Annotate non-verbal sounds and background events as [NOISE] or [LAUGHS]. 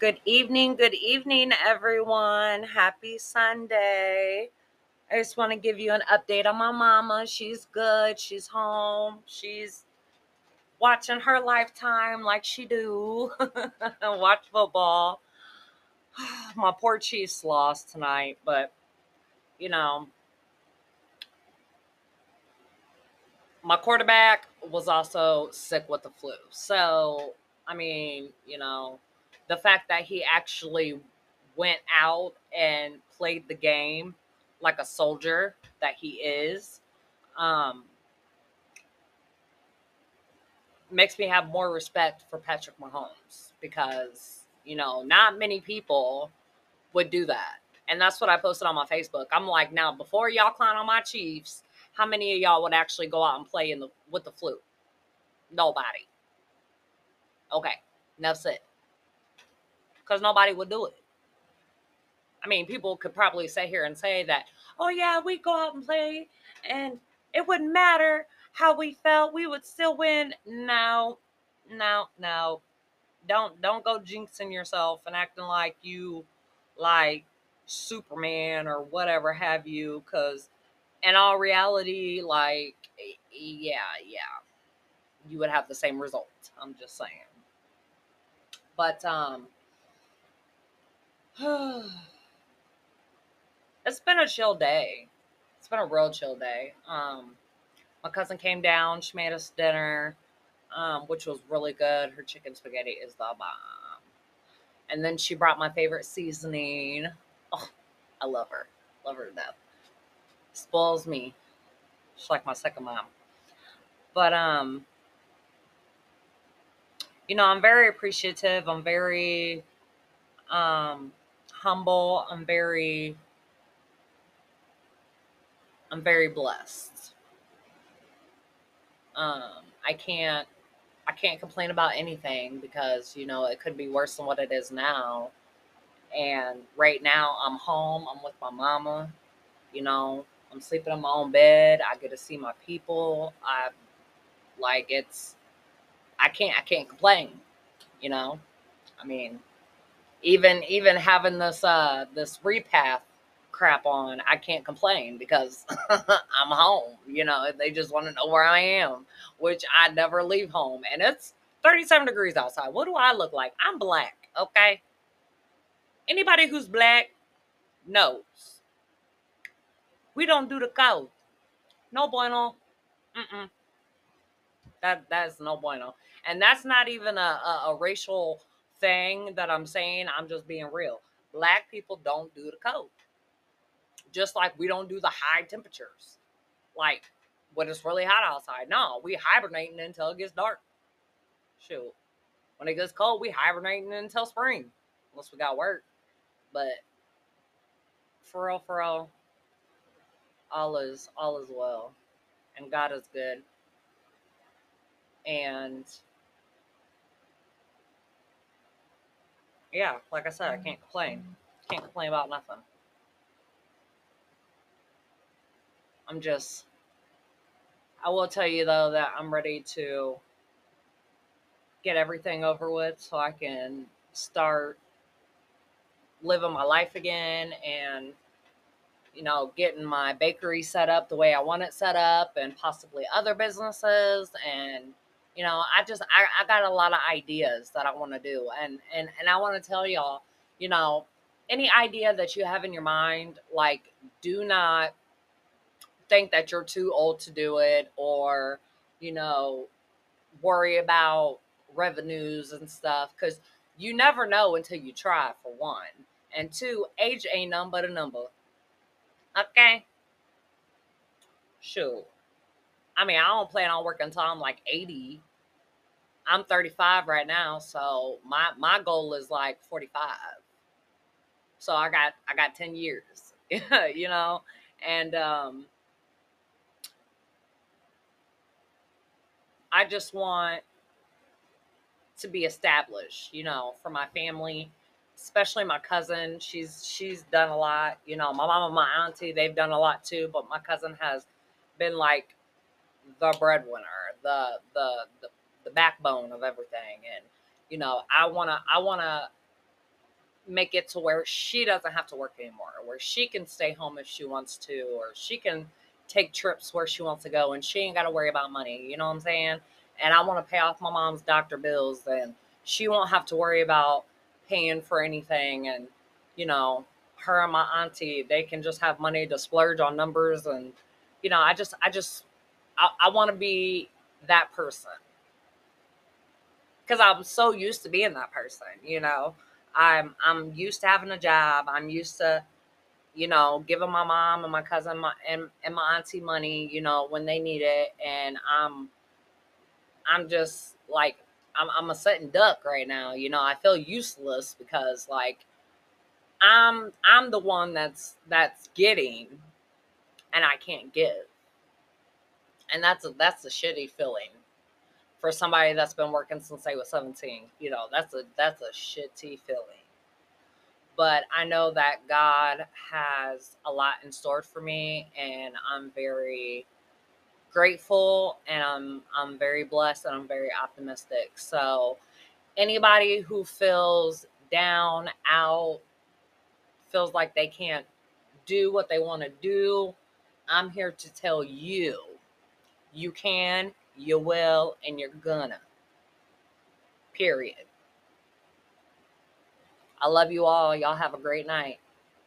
Good evening, good evening, everyone. Happy Sunday. I just want to give you an update on my mama. She's good. She's home. She's watching her lifetime like she do. [LAUGHS] Watch football. [SIGHS] my poor Chiefs lost tonight, but you know, my quarterback was also sick with the flu. So, I mean, you know, the fact that he actually went out and played the game like a soldier that he is um, makes me have more respect for Patrick Mahomes because, you know, not many people would do that. And that's what I posted on my Facebook. I'm like, now, before y'all clown on my Chiefs, how many of y'all would actually go out and play in the with the flu? Nobody. Okay, that's it. Because nobody would do it. I mean, people could probably sit here and say that, oh yeah, we go out and play and it wouldn't matter how we felt, we would still win. No, no, no. Don't don't go jinxing yourself and acting like you like Superman or whatever have you, because in all reality, like, yeah, yeah, you would have the same result. I'm just saying. But um, [SIGHS] it's been a chill day. It's been a real chill day. Um, my cousin came down. She made us dinner, um, which was really good. Her chicken spaghetti is the bomb. And then she brought my favorite seasoning. Oh, I love her. Love her to death spoils me. She's like my second mom. But um you know, I'm very appreciative. I'm very um humble. I'm very I'm very blessed. Um I can't I can't complain about anything because, you know, it could be worse than what it is now. And right now I'm home, I'm with my mama, you know, I'm sleeping in my own bed. I get to see my people. I like it's I can't I can't complain, you know. I mean, even even having this uh this repath crap on, I can't complain because [LAUGHS] I'm home. You know, they just want to know where I am, which I never leave home. And it's 37 degrees outside. What do I look like? I'm black, okay? Anybody who's black knows we don't do the code. No bueno. Mm-mm. That that's no bueno. And that's not even a, a, a racial thing that I'm saying. I'm just being real. Black people don't do the cold. Just like we don't do the high temperatures. Like when it's really hot outside. No, we hibernating until it gets dark. Shoot. When it gets cold, we hibernating until spring. Unless we got work. But for real, for real, all is all is well and God is good. And yeah, like I said, I can't complain. Can't complain about nothing. I'm just I will tell you though that I'm ready to get everything over with so I can start living my life again and you know, getting my bakery set up the way I want it set up and possibly other businesses. And, you know, I just, I, I got a lot of ideas that I want to do. And, and, and I want to tell y'all, you know, any idea that you have in your mind, like, do not think that you're too old to do it or, you know, worry about revenues and stuff because you never know until you try, for one. And two, age ain't none but a number. Okay. Sure. I mean, I don't plan on working until I'm like 80. I'm 35 right now, so my my goal is like 45. So I got I got 10 years. [LAUGHS] you know, and um I just want to be established, you know, for my family especially my cousin. She's she's done a lot. You know, my mom and my auntie, they've done a lot too, but my cousin has been like the breadwinner, the the the, the backbone of everything. And, you know, I wanna I wanna make it to where she doesn't have to work anymore, where she can stay home if she wants to, or she can take trips where she wants to go and she ain't got to worry about money. You know what I'm saying? And I want to pay off my mom's doctor bills, and she won't have to worry about paying for anything. And, you know, her and my auntie, they can just have money to splurge on numbers. And, you know, I just, I just, I, I want to be that person because I'm so used to being that person, you know. I'm I'm used to having a job. I'm used to, you know, giving my mom and my cousin my, and and my auntie money, you know, when they need it, and I'm I'm just like I'm I'm a sitting duck right now. You know, I feel useless because like I'm I'm the one that's that's getting, and I can't give, and that's a that's a shitty feeling for somebody that's been working since they was 17. You know, that's a that's a shitty feeling. But I know that God has a lot in store for me and I'm very grateful and I'm I'm very blessed and I'm very optimistic. So anybody who feels down, out, feels like they can't do what they want to do, I'm here to tell you you can you will, and you're gonna. Period. I love you all. Y'all have a great night.